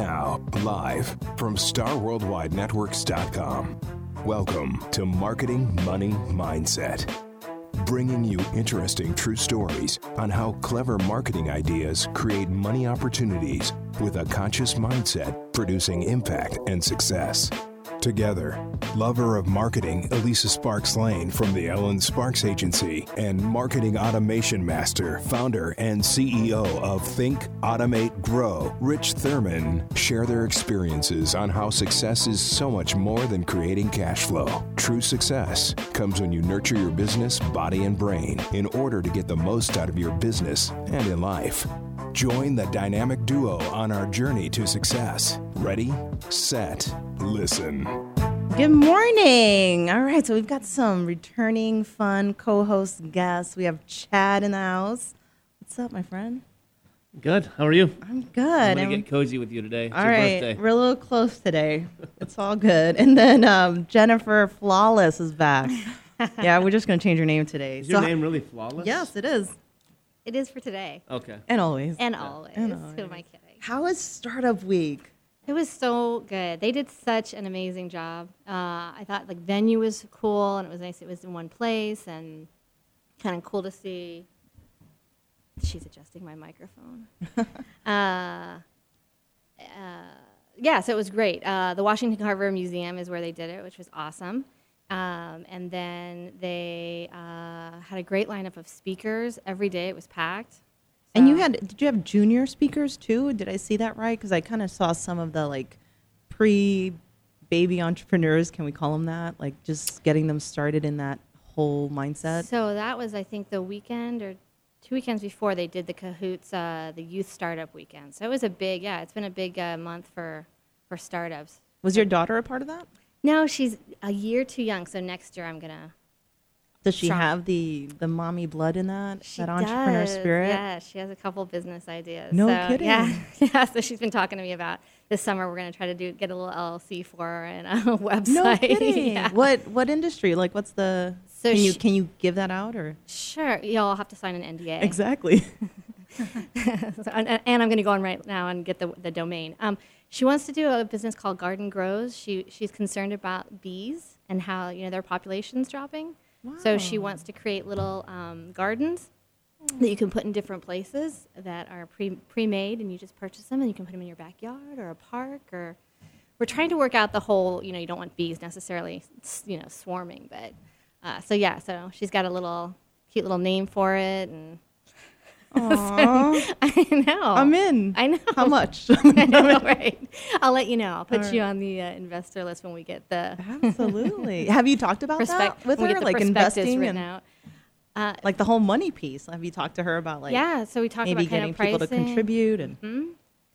now, live from StarWorldWideNetworks.com. Welcome to Marketing Money Mindset, bringing you interesting true stories on how clever marketing ideas create money opportunities with a conscious mindset producing impact and success. Together, lover of marketing Elisa Sparks Lane from the Elen Sparks Agency and marketing automation master, founder, and CEO of Think, Automate, Grow, Rich Thurman, share their experiences on how success is so much more than creating cash flow. True success comes when you nurture your business, body, and brain in order to get the most out of your business and in life. Join the dynamic duo on our journey to success. Ready, set, listen. Good morning. All right, so we've got some returning fun co host guests. We have Chad in the house. What's up, my friend? Good. How are you? I'm good. I'm gonna And- get cozy with you today. It's all your right, birthday. we're a little close today. it's all good. And then um, Jennifer Flawless is back. yeah, we're just going to change her name today. Is your name really flawless? Yes, it is. It is for today Okay. And always. and always. And Who am I always. kidding? How is Startup Week? It was so good. They did such an amazing job. Uh, I thought like venue was cool and it was nice. It was in one place and kind of cool to see. She's adjusting my microphone. uh, uh, yeah, so it was great. Uh, the Washington Carver Museum is where they did it, which was awesome. Um, and then they uh, had a great lineup of speakers. Every day it was packed. And you had, did you have junior speakers too? Did I see that right? Because I kind of saw some of the like pre baby entrepreneurs, can we call them that? Like just getting them started in that whole mindset. So that was, I think, the weekend or two weekends before they did the Cahoots, uh, the youth startup weekend. So it was a big, yeah, it's been a big uh, month for for startups. Was your daughter a part of that? No, she's a year too young. So next year I'm gonna. Does she have the the mommy blood in that She that entrepreneur does, spirit? Yeah, she has a couple business ideas. No so, kidding. Yeah, yeah. So she's been talking to me about this summer. We're gonna try to do get a little LLC for her and a website. No kidding. Yeah. What what industry? Like what's the So can you can you give that out or Sure, you'll have to sign an NDA. exactly? So- and, and I'm going to go on right now and get the, the domain. Um, she wants to do a business called Garden Grows. She, she's concerned about bees and how you know their population's dropping. Wow. So she wants to create little um, gardens that you can put in different places that are pre pre made, and you just purchase them and you can put them in your backyard or a park. Or we're trying to work out the whole. You know, you don't want bees necessarily, you know, swarming, but uh, so yeah. So she's got a little cute little name for it, and I know. I'm in. I know. How much? I know, right? I'll let you know. I'll put All you on the uh, investor list when we get the Absolutely. Have you talked about that with her, like investing and out. Uh, like the whole money piece? Have you talked to her about like yeah, so we talked maybe about kind getting people to contribute and hmm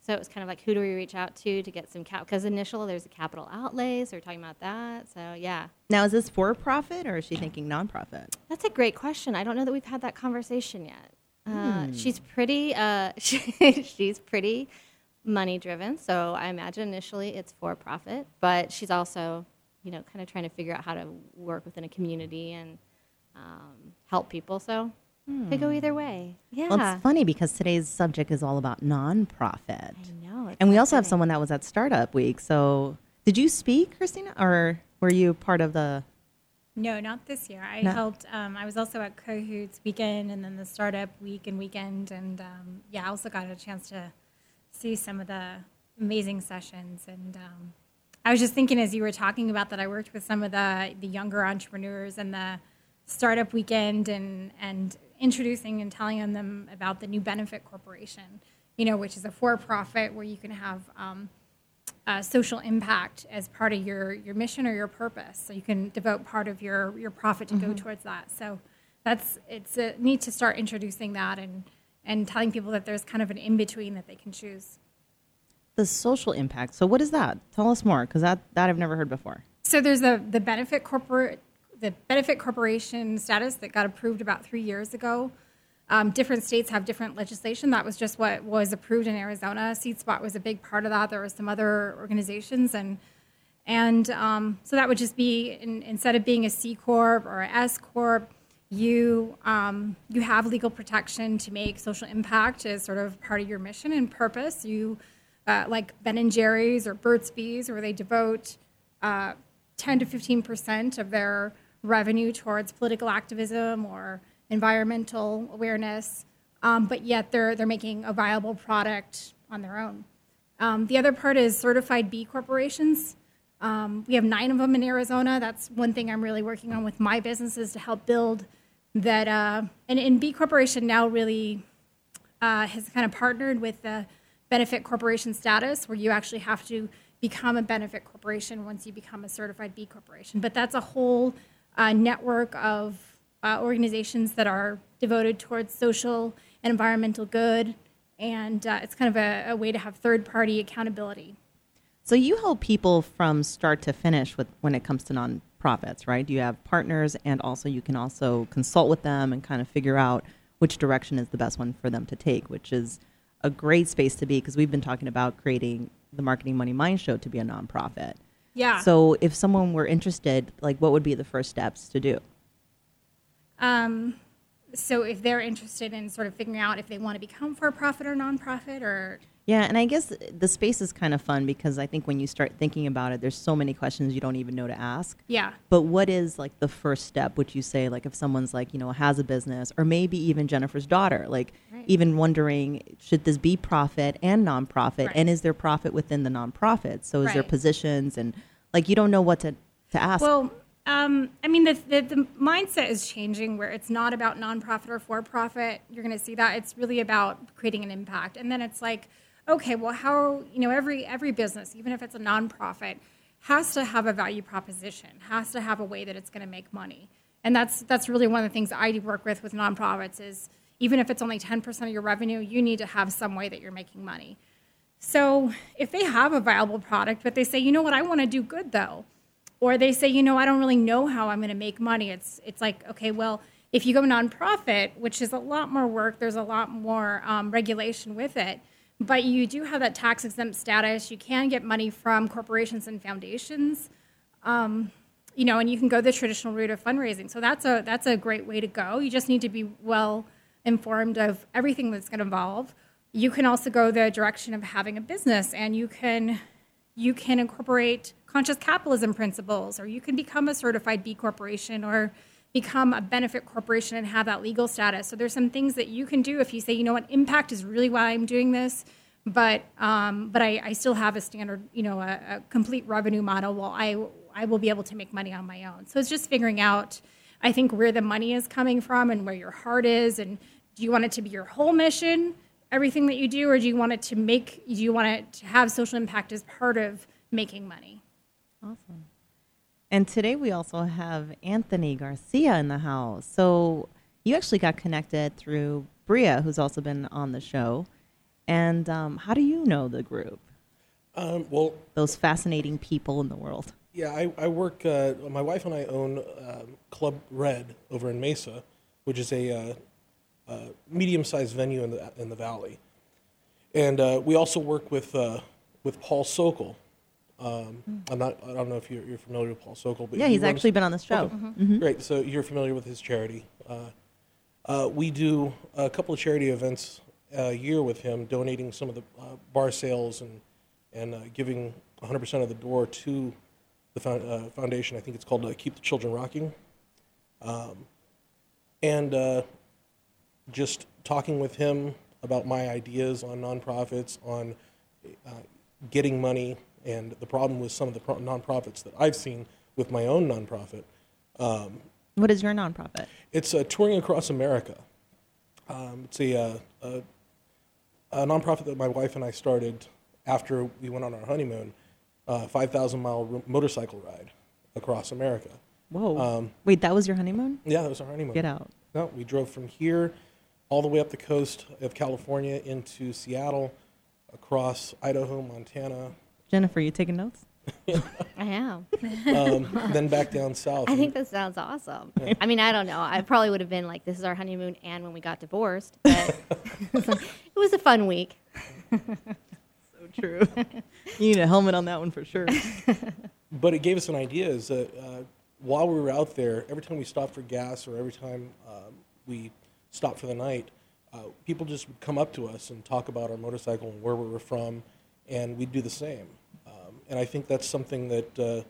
So it was kind of like who do we reach out to to get some cap? Because initial there's a capital outlay, so we're talking about that. So yeah, now is this for profit or is she thinking nonprofit? that's a great question. I don't know that we've had that conversation yet. Uh, Hmm. She's pretty. Uh, she, she's pretty money driven. So I imagine initially it's for profit, but she's also, you know, kind of trying to figure out how to work within a community and um, help people. So they go either way. Yeah. Well, it's funny because today's subject is all about nonprofit. I know. And we also have someone that was at Startup Week. So, did you speak, Christina, or were you part of the? No, not this year. I No. helped. Um, I was also at Cahoots weekend and then the startup week and weekend, and um, yeah, I also got a chance to see some of the amazing sessions. And um, I was just thinking as you were talking about that, I worked with some of the the younger entrepreneurs and the startup weekend and and introducing and telling them about the new Benefit Corporation, you know, which is a for profit where you can have. Um, uh, social impact as part of your, your mission or your purpose. So you can devote part of your, your profit to go towards that. So that's it's a, neat to start introducing that and, and telling people that there's kind of an in between that they can choose. The social impact. So, what is that? Tell us more, because that, that I've never heard before. So there's the the benefit corporate the benefit corporation status that got approved about three years ago. Um, different states have different legislation. That was just what was approved in Arizona. Seed Spot was a big part of that. There were some other organizations, and and um, so that would just be in, instead of being a C corp or a S corp, you um, you have legal protection to make social impact as sort of part of your mission and purpose. You uh, like Ben and Jerry's or Burt's Bees, where they devote uh, 10 to 15 percent of their revenue towards political activism or environmental awareness, um, but yet they're they're making a viable product on their own. Um, the other part is certified B corporations. Um, we have nine of them in Arizona. That's one thing I'm really working on with my business is to help build that. Uh, and, and B Corporation now really uh, has kind of partnered with the benefit corporation status, where you actually have to become a benefit corporation once you become a certified B corporation. But that's a whole uh, network of uh, organizations that are devoted towards social and environmental good, and uh, it's kind of a, a way to have third party accountability. So you help people from start to finish with when it comes to nonprofits, right? Do you have partners, and also you can also consult with them and kind of figure out which direction is the best one for them to take, which is a great space to be because we've been talking about creating the Marketing Money Mind Show to be a nonprofit. Yeah. So if someone were interested, like what would be the first steps to do? Um, so if they're interested in sort of figuring out if they want to become for profit or nonprofit or Yeah, and I guess the space is kind of fun because I think when you start thinking about it, there's so many questions you don't even know to ask. yeah. But what is like the first step? Would you say like if someone's like you know has a business or maybe even Jennifer's daughter, like Right. even wondering should this be profit and nonprofit, Right. and is there profit within the nonprofit? So is there positions and like you don't know what to to ask. Well, um, I mean, the, the, the mindset is changing where it's not about nonprofit or for profit. You're going to see that. It's really about creating an impact. And then it's like, okay, well, how, you know, every, every business, even if it's a nonprofit, has to have a value proposition, has to have a way that it's going to make money. And that's, that's really one of the things I work with with nonprofits is even if it's only 10% of your revenue, you need to have some way that you're making money. So if they have a viable product, but they say, you know what, I want to do good though, or they say, you know, I don't really know how I'm going to make money. It's it's like, okay, well, if you go nonprofit, which is a lot more work, there's a lot more um, regulation with it, but you do have that tax exempt status. You can get money from corporations and foundations, um, you know, and you can go the traditional route of fundraising. So that's a that's a great way to go. You just need to be well informed of everything that's going to involve. You can also go the direction of having a business, and you can you can incorporate conscious capitalism principles, or you can become a certified B corporation, or become a benefit corporation and have that legal status. So there's some things that you can do if you say, you know what, impact is really why I'm doing this, but um, but I, I still have a standard, you know, a, a complete revenue model. Well, I I will be able to make money on my own. So it's just figuring out, I think, where the money is coming from and where your heart is, and do you want it to be your whole mission? everything that you do, or do you want it to make? Do you want it to have social impact as part of making money? Awesome. And today we also have Anthony Garcia in the house. So you actually got connected through Bria, who's also been on the show. And um, how do you know the group? Um, well, Those fascinating people in the world. yeah, I, I work. Uh, my wife and I own um Club Red over in Mesa, which is a uh, uh, medium-sized venue in the in the valley, and uh, we also work with uh, with Paul Sokol. Um, I'm not. I don't know if you're, you're familiar with Paul Sokol, but Yeah, he's actually been on the show. Okay. Great. So you're familiar with his charity. Uh, uh, we do a couple of charity events a year with him, donating some of the uh, bar sales and and uh, giving 100% of the door to the found, uh, foundation. I think it's called uh, Keep the Children Rocking. Um, and uh, just talking with him about my ideas on nonprofits, on uh, getting money, and the problem with some of the pro- nonprofits that I've seen with my own nonprofit. Um, What is your nonprofit? it's uh, touring across America. Um, it's a, uh, a, a nonprofit that my wife and I started after we went on our honeymoon, uh, 5,000 mile ro- motorcycle ride across America. Whoa. Um, Wait, that was your honeymoon? Yeah, that was our honeymoon. Get out. No, we drove from here all the way up the coast of California into Seattle, across Idaho, Montana, Jennifer, you taking notes? I am. um, then back down south. I think that sounds awesome. I mean, I don't know. I probably would have been like, this is our honeymoon and when we got divorced. But it was a fun week. So true. you need a helmet on that one for sure. But it gave us an idea is that uh, while we were out there, every time we stopped for gas or every time um, we stopped for the night, uh, people just would come up to us and talk about our motorcycle and where we were from and we'd do the same. Um, and I think that's something that uh,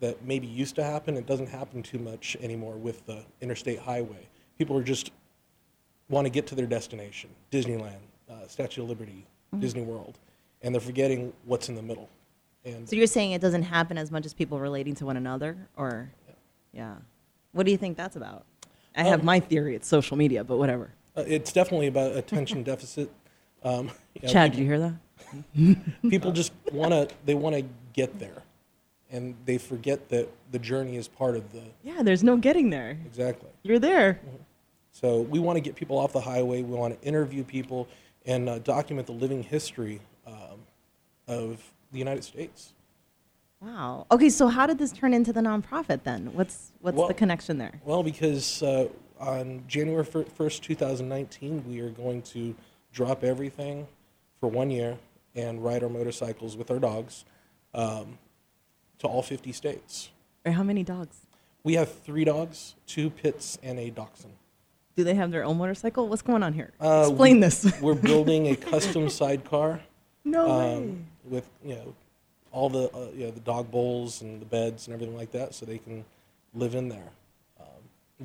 that maybe used to happen. It doesn't happen too much anymore with the interstate highway. People are just want to get to their destination: Disneyland, uh, Statue of Liberty, Disney World, and they're forgetting what's in the middle. And So you're saying it doesn't happen as much as people relating to one another, or yeah? What do you think that's about? I have Um, my theory. It's social media, but whatever. uh, it's definitely about attention deficit. Um, you know, Chad, people- did you hear that? People just want to they want to get there and they forget that the journey is part of the Yeah, there's no getting there. exactly You're there. so we want to get people off the highway we want to interview people and uh, document the living history um, of the united states Wow. Okay, so how did this turn into the nonprofit then? What's what's Well- the connection there? well because uh, on january 1st 2019 we are going to drop everything for one year and ride our motorcycles with our dogs um, to all 50 states Or how many dogs? we have three dogs two pits and a dachshund Do they have their own motorcycle? What's going on here? Uh, Explain we- this. We're building a custom sidecar no way. um, with you know all the uh, you know, the dog bowls and the beds and everything like that, so they can live in there. Um,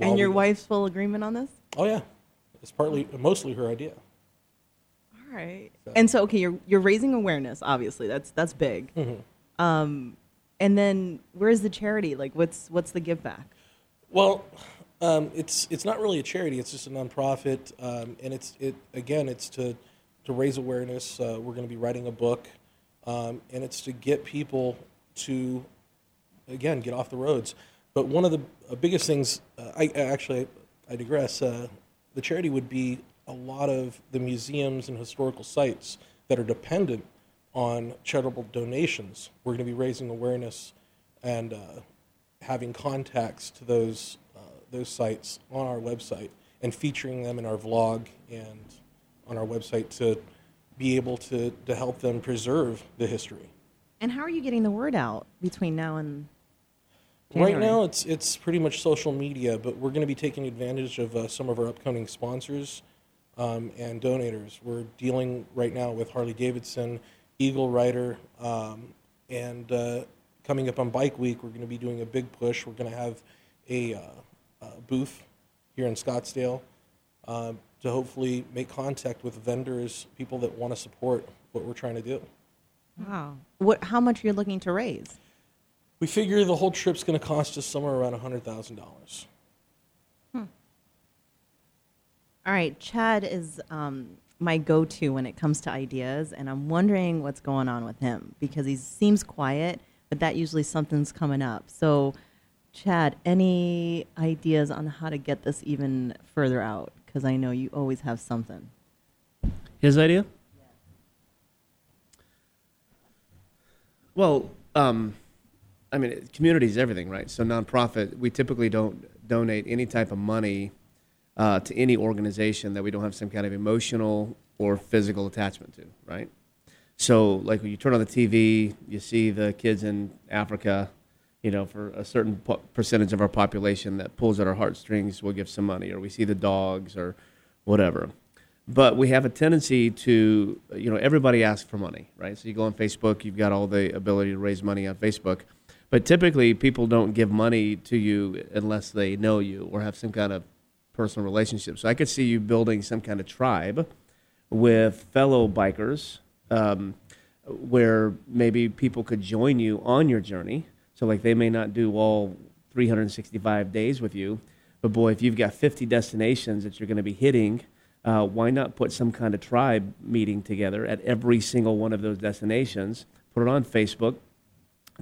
And your wife's full agreement on this? Oh yeah, it's partly mostly her idea. All right. So- And so, okay, you're you're raising awareness. Obviously, that's that's big. Mm-hmm. Um, and then where's the charity? Like, what's what's the give back? Well, um, it's it's not really a charity; it's just a nonprofit, um, and it's it again. It's to to raise awareness. Uh, we're going to be writing a book, um, and it's to get people to again get off the roads. But one of the uh, biggest things, uh, I, I actually I digress. Uh, the charity would be a lot of the museums and historical sites that are dependent on charitable donations. We're going to be raising awareness and uh, having contacts to those uh, those sites on our website and featuring them in our vlog and on our website to be able to, to help them preserve the history. And how are you getting the word out between now and Right now, it's it's pretty much social media, but we're going to be taking advantage of uh, some of our upcoming sponsors um, and donators. We're dealing right now with Harley Davidson, Eagle Rider, um, and uh, coming up on Bike Week, we're going to be doing a big push. We're going to have a, uh, uh booth here in Scottsdale um, to hopefully make contact with vendors, people that want to support what we're trying to do. Wow. What? How much are you're looking to raise? We figure the whole trip's going to cost us somewhere around $100,000. All right, Chad is um, my go-to when it comes to ideas, and I'm wondering what's going on with him because he seems quiet, but that usually something's coming up. So, Chad, any ideas on how to get this even further out? Because I know you always have something. His idea? Well, um, I mean, it- community is everything, right? So nonprofit, we typically don't donate any type of money uh, to any organization that we don't have some kind of emotional or physical attachment to, right? So, like when you turn on the TV, you see the kids in Africa, you know, for a certain po- percentage of our population that pulls at our heartstrings, we'll give some money, or we see the dogs or whatever. But we have a tendency to, you know, everybody asks for money, right? So you go on Facebook, you've got all the ability to raise money on Facebook. But typically, people don't give money to you unless they know you or have some kind of personal relationships. So I could see you building some kind of tribe with fellow bikers um, where maybe people could join you on your journey. So, like, they may not do all 365 days with you, but boy, if you've got 50 destinations that you're going to be hitting, uh, why not put some kind of tribe meeting together at every single one of those destinations? Put it on Facebook,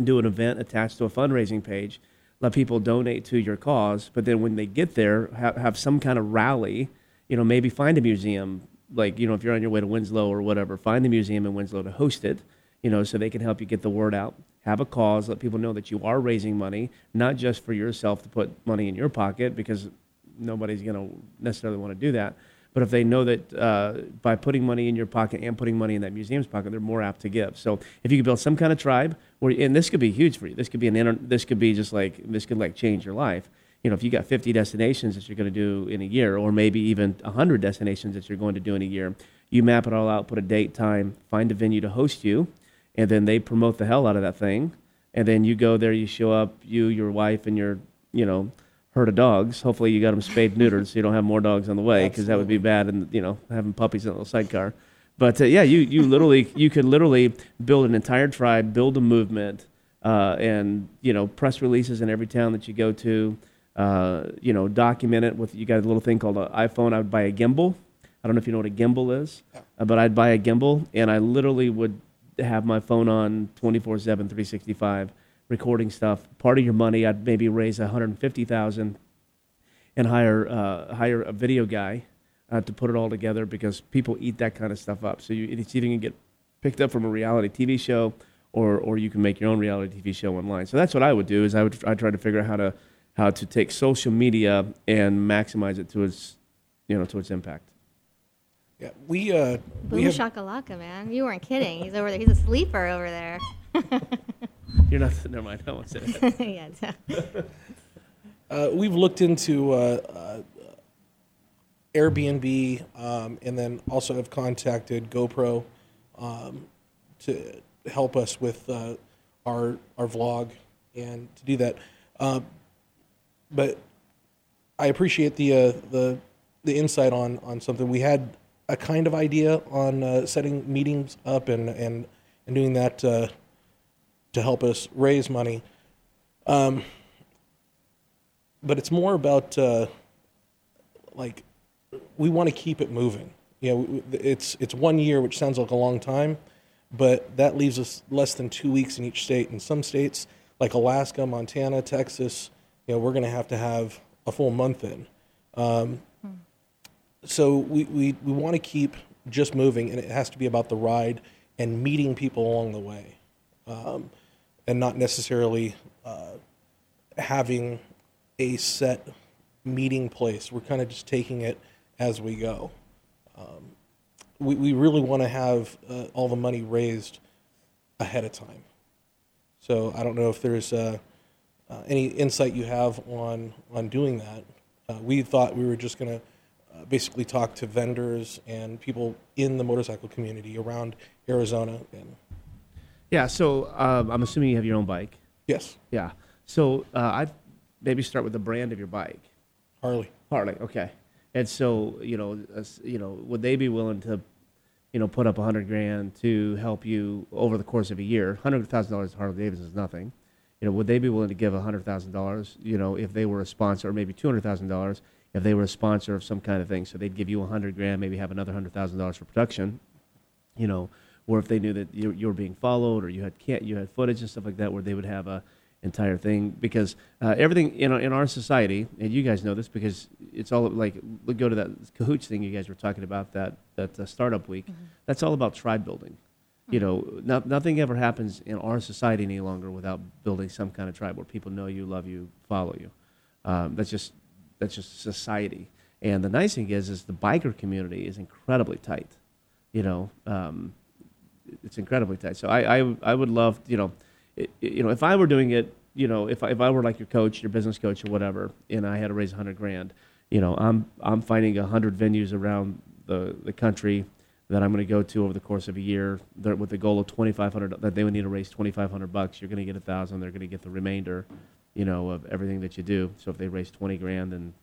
do an event attached to a fundraising page, let people donate to your cause, but then when they get there, have, have some kind of rally. You know, maybe find a museum, like you know, if you're on your way to Winslow or whatever, find the museum in Winslow to host it. You know, so they can help you get the word out. Have a cause, let people know that you are raising money, not just for yourself to put money in your pocket, because nobody's going to necessarily want to do that. But if they know that uh, by putting money in your pocket and putting money in that museum's pocket, they're more apt to give. So if you could build some kind of tribe, where, and this could be huge for you. This could be an inter- this could be just like this could like change your life. You know, if you got 50 destinations that you're going to do in a year, or maybe even 100 destinations that you're going to do in a year, you map it all out, put a date, time, find a venue to host you, and then they promote the hell out of that thing, and then you go there, you show up, you, your wife, and your you know herd of dogs. Hopefully, you got them spayed, neutered, so you don't have more dogs on the way, because that would be bad, and you know having puppies in a little sidecar. But uh, yeah, you you literally you could literally build an entire tribe, build a movement, uh, and you know press releases in every town that you go to. Uh, you know, document it with you got a little thing called an iPhone. I would buy a gimbal. I don't know if you know what a gimbal is, uh, but I'd buy a gimbal, and I literally would have my phone on 24/7, 365, recording stuff. Part of your money, I'd maybe raise 150,000 and hire uh, hire a video guy uh, to put it all together because people eat that kind of stuff up. So you, it's either going to get picked up from a reality TV show, or or you can make your own reality TV show online. So that's what I would do. Is I would I try to figure out how to how to take social media and maximize it to its you know to its impact. Yeah, we uh, we Boom have shakalaka, man. You weren't kidding. He's over there. He's a sleeper over there. You're not. Never mind. I won't say that. yeah. so- Uh, we've looked into uh, uh, Airbnb um, and then also have contacted GoPro um, to help us with uh, our our vlog and to do that. Uh, but I appreciate the uh, the the insight on on something. We had a kind of idea on uh, setting meetings up and and and doing that uh, to help us raise money. Um, but it's more about uh, like we want to keep it moving. You know, it's it's one year, which sounds like a long time, but that leaves us less than two weeks in each state. In some states, like Alaska, Montana, Texas, you know, we're going to have to have a full month in. Um, so we, we, we want to keep just moving, and it has to be about the ride and meeting people along the way, um, and not necessarily uh, having a set meeting place. We're kind of just taking it as we go. Um, we, we really want to have uh, all the money raised ahead of time. So I don't know if there's uh, uh, any insight you have on on doing that. Uh, we thought we were just going to uh, basically talk to vendors and people in the motorcycle community around Arizona. And Yeah. So um, I'm assuming you have your own bike. yes, Yeah. So uh, I'd maybe start with the brand of your bike. Harley. Harley. Okay. And so you know, as- you know, would they be willing to, you know, put up a hundred grand to help you over the course of a year? Hundred thousand dollars to Harley Davidson is nothing. You know, would they be willing to give a hundred thousand dollars? You know, if they were a sponsor, or maybe two hundred thousand dollars if they were a sponsor of some kind of thing. So they'd give you a hundred grand, maybe have another hundred thousand dollars for production. You know, or if they knew that you, you were being followed or you had can't you had footage and stuff like that, where they would have a entire thing because uh, everything in our, in our society, and you guys know this because it's all like go to that cahoots thing you guys were talking about that that uh, startup week. That's all about tribe building. You know, no, nothing ever happens in our society any longer without building some kind of tribe where people know you, love you, follow you. Um, that's just that's just society. And the nice thing is, is the biker community is incredibly tight. You know, um, it's incredibly tight. So I, I, I would love, you know, it, you know, if I were doing it, you know, if I, if I were like your coach, your business coach or whatever, and I had to raise a hundred grand, you know, I'm, I'm finding a hundred venues around the, the country that I'm going to go to over the course of a year with the goal of 2,500, that they would need to raise 2,500 bucks. You're going to get a thousand. They're going to get the remainder, you know, of everything that you do. So if they raise 20 grand and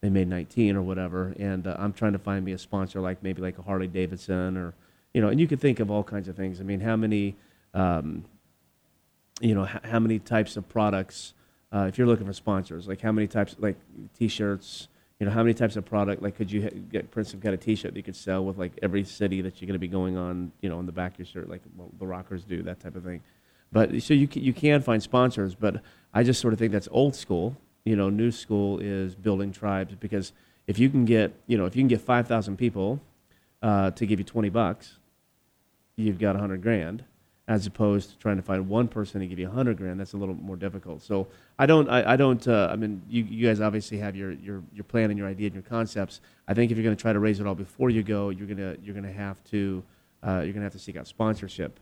they made 19 or whatever, and uh, I'm trying to find me a sponsor like maybe like a Harley Davidson or, you know, and you could think of all kinds of things. I mean, how many, um, you know, h- how many types of products, uh, if you're looking for sponsors, like how many types, like t-shirts, you know, how many types of product, like could you ha- get, for instance, got a t-shirt that you could sell with like every city that you're going to be going on, you know, on the back of your shirt, like well, the rockers do, that type of thing. But so you can, you can find sponsors, but I just sort of think that's old school. You know, new school is building tribes because if you can get, you know, if you can get 5,000 people uh, to give you 20 bucks, you've got 100 grand as opposed to trying to find one person to give you 100 grand that's a little more difficult. So i don't i, I don't uh, i mean you, you guys obviously have your, your your plan and your idea and your concepts. I think if you're going to try to raise it all before you go you're going to you're going to have to uh, you're going to have to seek out sponsorship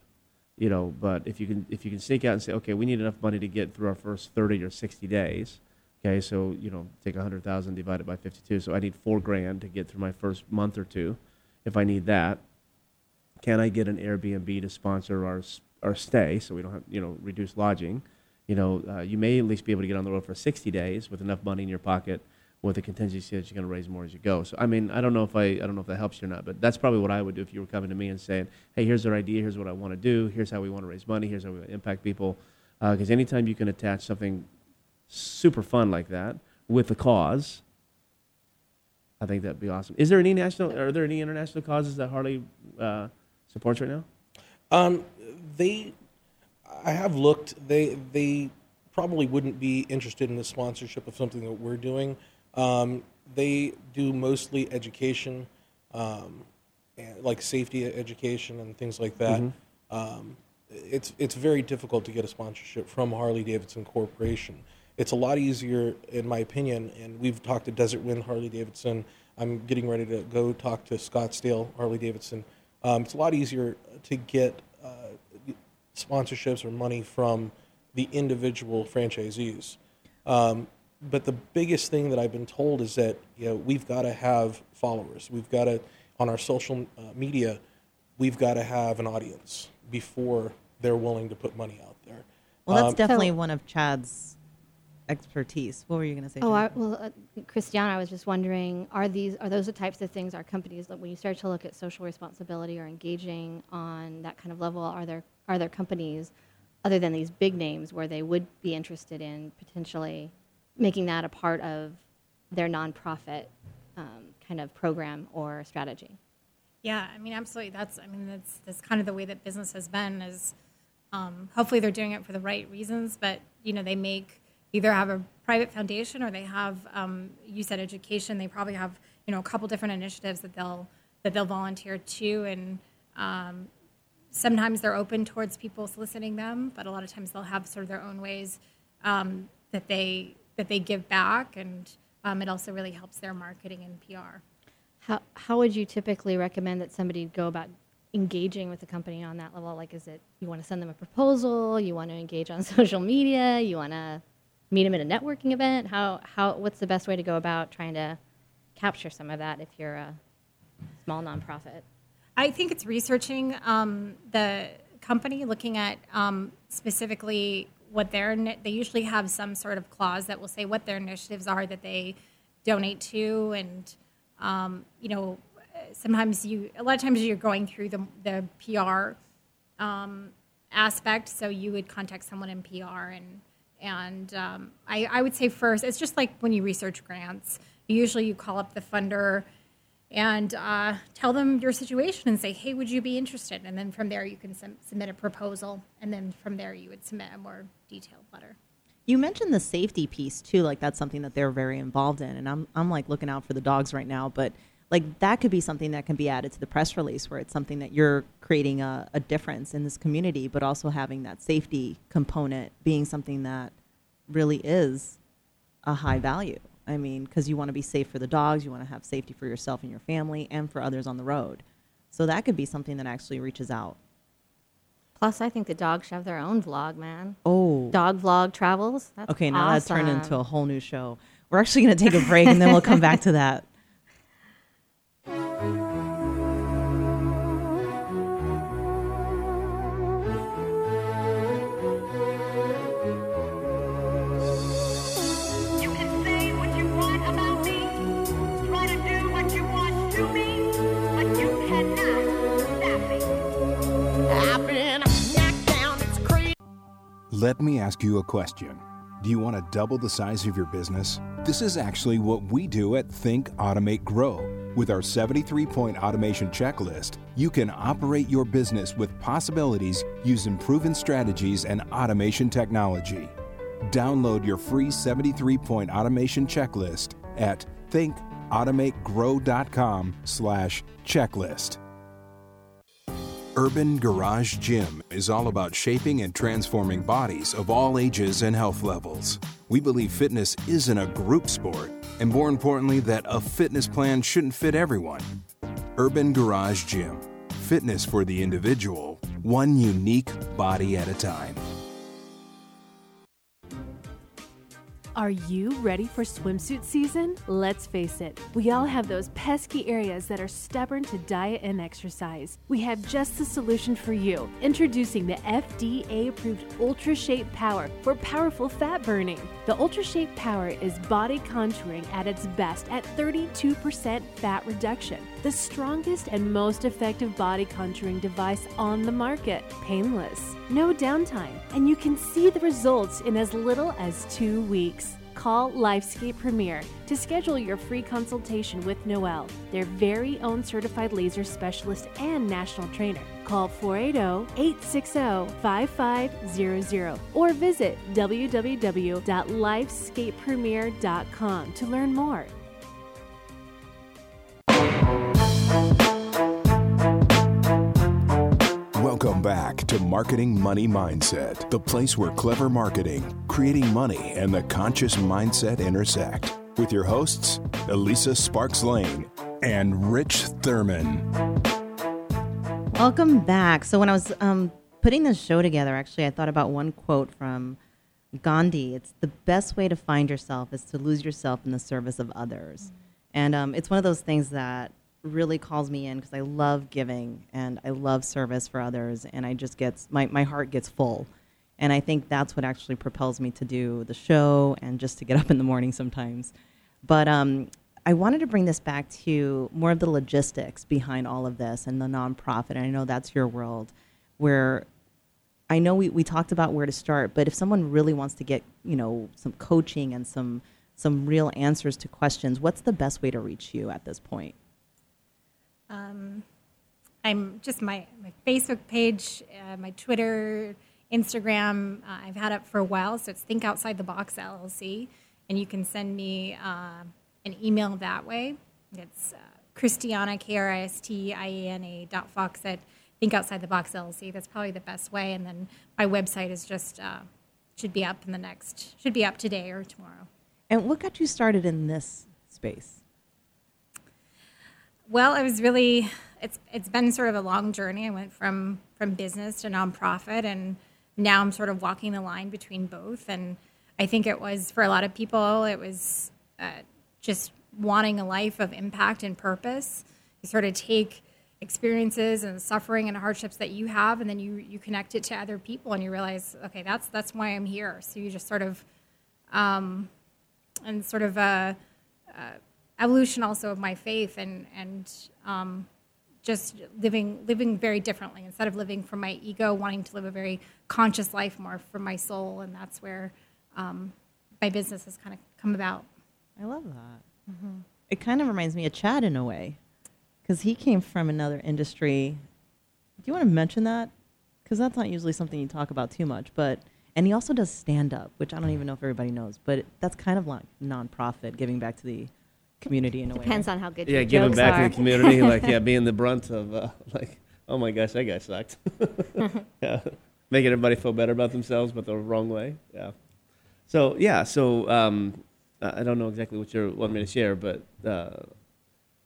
you know. But if you can if you can sneak out and say okay we need enough money to get through our first 30 or 60 days okay so you know take 100000 divided by 52 so i need four grand to get through my first month or two if i need that can I get an Airbnb to sponsor our or stay, so we don't have you know reduce lodging. You know, uh, you may at least be able to get on the road for 60 days with enough money in your pocket, with a contingency that you're going to raise more as you go. So I mean, I don't know if I I don't know if that helps you or not, but that's probably what I would do if you were coming to me and saying, hey, here's our idea, here's what I want to do, here's how we want to raise money, here's how we want to impact people. Because anytime you can attach something super fun like that with a cause, I think that'd be awesome. Is there any national? Are there any international causes that Harley uh, supports right now? Um, they, I have looked. They they probably wouldn't be interested in the sponsorship of something that we're doing. Um, they do mostly education, um, and like safety education and things like that. Um, it's it's very difficult to get a sponsorship from Harley Davidson Corporation. It's a lot easier, in my opinion, and we've talked to Desert Wind Harley Davidson. I'm getting ready to go talk to Scottsdale Harley Davidson. Um, it's a lot easier to get uh, sponsorships or money from the individual franchisees. Um, but the biggest thing that I've been told is that you know we've got to have followers. We've got to on our social uh, media, we've got to have an audience before they're willing to put money out there. Well, that's Um, definitely So- one of Chad's expertise. What were you going to say? Oh, I, well, uh, Kristiana, I was just wondering, are these are those the types of things our companies that when you start to look at social responsibility or engaging on that kind of level, are there are there companies other than these big names where they would be interested in potentially making that a part of their nonprofit um, kind of program or strategy? Yeah, I mean, absolutely. That's, I mean, that's, that's kind of the way that business has been is um, hopefully they're doing it for the right reasons, but, you know, they make, either have a private foundation or they have, um, you said education, they probably have, you know, a couple different initiatives that they'll, that they'll volunteer to. And um, sometimes they're open towards people soliciting them, but a lot of times they'll have sort of their own ways um, that they, that they give back. And um, it also really helps their marketing and PR. How, how would you typically recommend that somebody go about engaging with the company on that level? Like, is it you want to send them a proposal? You want to engage on social media? You want to meet them at a networking event? How, how, what's the best way to go about trying to capture some of that if you're a small nonprofit? I think it's researching um, the company, looking at um, specifically what their they usually have some sort of clause that will say what their initiatives are that they donate to, and um, you know, sometimes you a lot of times you're going through the the PR um, aspect, so you would contact someone in PR and and um, I, I would say first it's just like when you research grants usually you call up the funder and uh, tell them your situation and say hey would you be interested? And then from there you can submit a proposal and then from there you would submit a more detailed letter. You mentioned the safety piece too, like that's something that they're very involved in, and I'm I'm like looking out for the dogs right now, but like that could be something that can be added to the press release where it's something that you're creating a, a difference in this community, but also having that safety component being something that really is a high value. I mean, because you want to be safe for the dogs, you want to have safety for yourself and your family, and for others on the road. So that could be something that actually reaches out. Plus, I think the dogs should have their own vlog, man. Oh, Dog vlog travels. That's Okay, now that turned into a whole new show. We're actually going to take a break and then we'll come back to that. Let me ask you a question. Do you want to double the size of your business? This is actually what we do at Think Automate Grow. With our 73 point automation checklist, you can operate your business with possibilities using proven strategies and automation technology. Download your free 73 point automation checklist at thinkautomategrow.com slash checklist. Urban Garage Gym is all about shaping and transforming bodies of all ages and health levels. We believe fitness isn't a group sport, and more importantly, that a fitness plan shouldn't fit everyone. Urban Garage Gym fitness for the individual, one unique body at a time. Are you ready for swimsuit season? Let's face it, we all have those pesky areas that are stubborn to diet and exercise. We have just the solution for you. Introducing the FDA approved Ultra Shape Power for powerful fat burning. The Ultra Shape Power is body contouring at its best at 32% fat reduction. The strongest and most effective body contouring device on the market. Painless, no downtime, and you can see the results in as little as two weeks. Call Lifescape Premier to schedule your free consultation with Noelle, their very own certified laser specialist and national trainer. Call 480 860 5500 or visit www.lifescapepremier.com to learn more. Back to Marketing Money Mindset, the place where clever marketing, creating money, and the conscious mindset intersect. With your hosts, Elisa Sparks Lane and Rich Thurman. Welcome back. So when I was um, putting this show together, actually, I thought about one quote from Gandhi. It's the best way to find yourself is to lose yourself in the service of others, and um, it's one of those things that really calls me in because I love giving and I love service for others, and I just gets my my heart gets full. And I think that's what actually propels me to do the show and just to get up in the morning sometimes. But um, I wanted to bring this back to more of the logistics behind all of this and the nonprofit. And I know that's your world, where I know we, we talked about where to start, but if someone really wants to get you know some coaching and some some real answers to questions, what's the best way to reach you at this point? Um, I'm just my, my Facebook page, uh, my Twitter, Instagram. Uh, I've had up for a while, so it's Think Outside the Box LLC, and you can send me uh, an email that way. It's uh, Kristiana K R I S T I A N A dot Fox at Think Outside the Box LLC. That's probably the best way, and then my website is just uh, should be up in the next should be up today or tomorrow. And what got you started in this space? Well, it was really it's it's been sort of a long journey. I went from from business to nonprofit, and now I'm sort of walking the line between both. And I think it was for a lot of people, it was uh, just wanting a life of impact and purpose. You sort of take experiences and suffering and hardships that you have, and then you you connect it to other people, and you realize, okay, that's that's why I'm here. So you just sort of um, and sort of a, uh evolution also of my faith and and um, just living living very differently instead of living from my ego, wanting to live a very conscious life more from my soul, and that's where um, my business has kind of come about. I love that. It kind of reminds me of Chad in a way, because he came from another industry. Do you want to mention that? Because that's not usually something you talk about too much. But and he also does stand up, which I don't even know if everybody knows. But that's kind of like nonprofit, giving back to the community in a way. Depends on how good Yeah, your giving jokes back are. to the community, like yeah, being the brunt of uh, like, oh my gosh, that guy sucked. yeah, making everybody feel better about themselves, but the wrong way. Yeah. So yeah, so um, I I don't know exactly what you want me to share, but uh,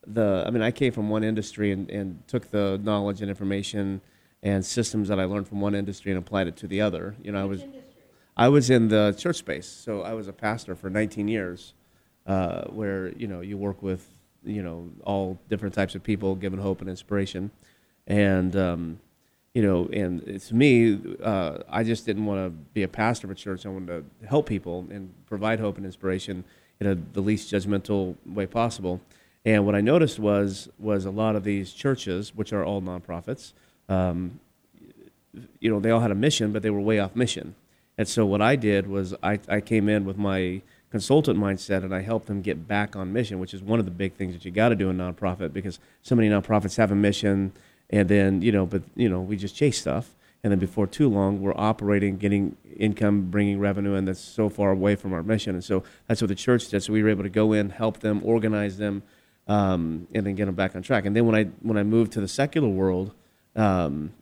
the I mean, I came from one industry and, and took the knowledge and information and systems that I learned from one industry and applied it to the other. You know, I was I was in the church space, so I was a pastor for 19 years, uh, where you know you work with you know all different types of people, giving hope and inspiration, and um, you know, and to me, uh, I just didn't want to be a pastor of a church. I wanted to help people and provide hope and inspiration in a, the least judgmental way possible. And what I noticed was was a lot of these churches, which are all nonprofits, um, you know, they all had a mission, but they were way off mission. And so what I did was I, I came in with my consultant mindset and I help them get back on mission, which is one of the big things that you got to do in nonprofit because so many nonprofits have a mission and then, you know, but, you know, we just chase stuff. And then before too long, we're operating, getting income, bringing revenue, and that's so far away from our mission. And so that's what the church did. So we were able to go in, help them, organize them, um, and then get them back on track. And then when I when I moved to the secular world, um,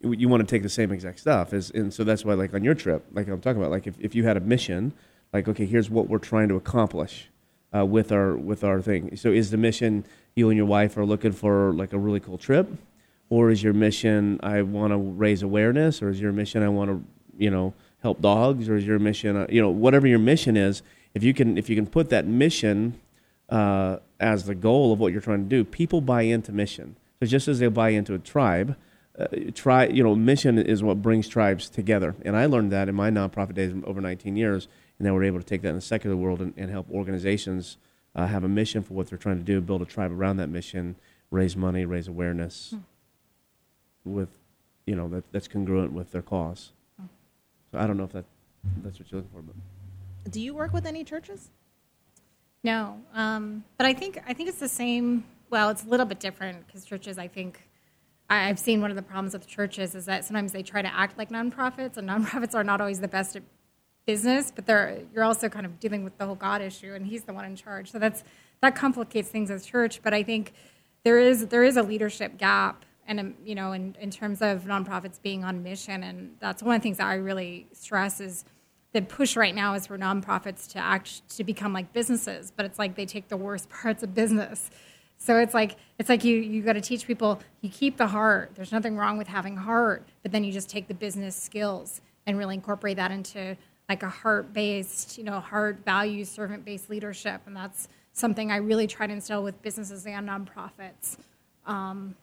you want to take the same exact stuff as, and so that's why like on your trip like i'm talking about like if, if you had a mission like okay here's what we're trying to accomplish uh, with our with our thing. So is the mission you and your wife are looking for like a really cool trip? Or is your mission i want to raise awareness? Or is your mission i want to you know help dogs, or is your mission, uh, you know, whatever your mission is, if you can if you can put that mission uh, as the goal of what you're trying to do, people buy into mission. So just as they buy into a tribe, uh, try you know mission is what brings tribes together. And I learned that in my nonprofit days over 19 years, and then we're able to take that in the secular world and, and help organizations uh, have a mission for what they're trying to do, build a tribe around that mission, raise money, raise awareness, with you know that that's congruent with their cause. So I don't know if that that's what you're looking for, but. Do you work with any churches? No, um, but I think I think it's the same. Well, it's a little bit different because churches. I think I, I've seen one of the problems with churches is that sometimes they try to act like nonprofits, and nonprofits are not always the best at business. But they're you're also kind of dealing with the whole God issue, and He's the one in charge. So that's that complicates things as church. But I think there is there is a leadership gap, and um, you know, in in terms of nonprofits being on mission, and that's one of the things that I really stress is the push right now is for nonprofits to act to become like businesses, but it's like they take the worst parts of business. So it's like it's like you you got to teach people you keep the heart. There's nothing wrong with having heart, but then you just take the business skills and really incorporate that into like a heart-based, you know, heart values, servant-based leadership, and that's something I really try to instill with businesses and nonprofits um,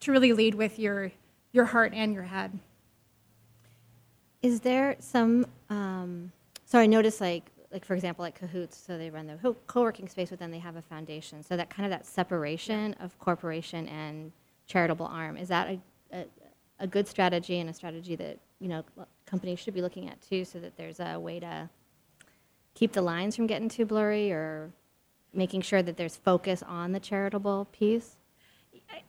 to really lead with your your heart and your head. Is there some? Um, so I noticed, like, like for example, like Cahoots. So they run the co-working space, but then they have a foundation. So that kind of that separation of corporation and charitable arm is that a, a, a good strategy and a strategy that you know companies should be looking at too, so that there's a way to keep the lines from getting too blurry, or making sure that there's focus on the charitable piece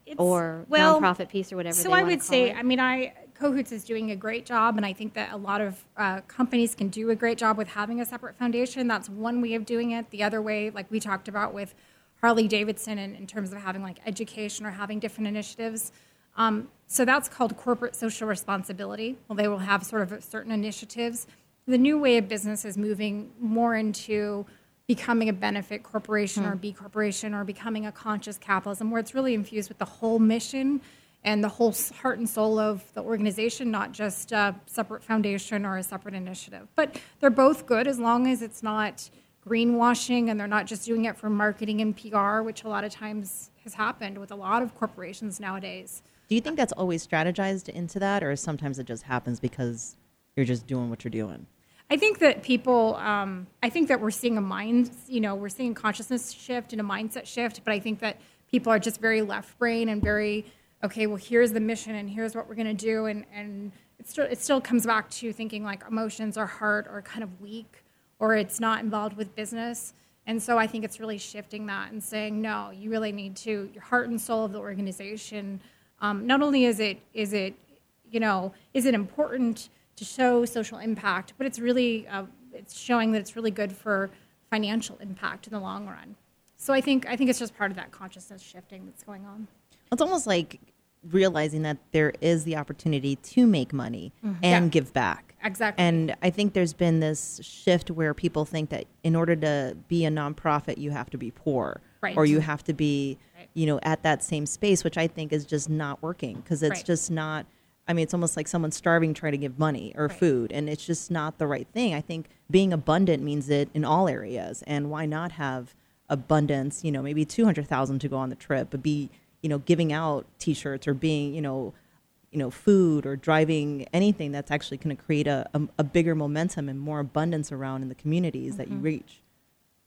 It's- or well, nonprofit piece or whatever. So I would say, it. I mean, I Cahoots is doing a great job, and I think that a lot of uh, companies can do a great job with having a separate foundation. That's one way of doing it. The other way, like we talked about with Harley Davidson, in, in terms of having like education or having different initiatives. Um, so that's called corporate social responsibility. Well, they will have sort of certain initiatives. The new way of business is moving more into becoming a benefit corporation or hmm. B corporation or becoming a conscious capitalism where it's really infused with the whole mission and the whole heart and soul of the organization, not just a separate foundation or a separate initiative. But they're both good as long as it's not greenwashing and they're not just doing it for marketing and PR, which a lot of times has happened with a lot of corporations nowadays. Do you think that's always strategized into that, or sometimes it just happens because you're just doing what you're doing? I think that people, um, I think that we're seeing a mind, you know, we're seeing consciousness shift and a mindset shift, but I think that people are just very left brain and very, okay, well, here's the mission and here's what we're going to do. And, and it, still, it still comes back to thinking like emotions or heart are kind of weak or it's not involved with business. And so I think it's really shifting that and saying, no, you really need to, your heart and soul of the organization. Um, not only is it, is it, you know, is it important to show social impact, but it's really, uh, it's showing that it's really good for financial impact in the long run. So I think, I think it's just part of that consciousness shifting that's going on. It's almost like realizing that there is the opportunity to make money and Mm-hmm. Yeah. give back. Exactly. And I think there's been this shift where people think that in order to be a nonprofit, you have to be poor, Right. or you have to be, Right. you know, at that same space, which I think is just not working because it's Right. just not. I mean, it's almost like someone starving trying to give money or food, and it's just not the right thing. I think being abundant means it in all areas, and why not have abundance? You know, maybe two hundred thousand to go on the trip, but be you know giving out T-shirts or being you know you know, food or driving anything that's actually going to create a, a, a bigger momentum and more abundance around in the communities that you Mm-hmm. reach.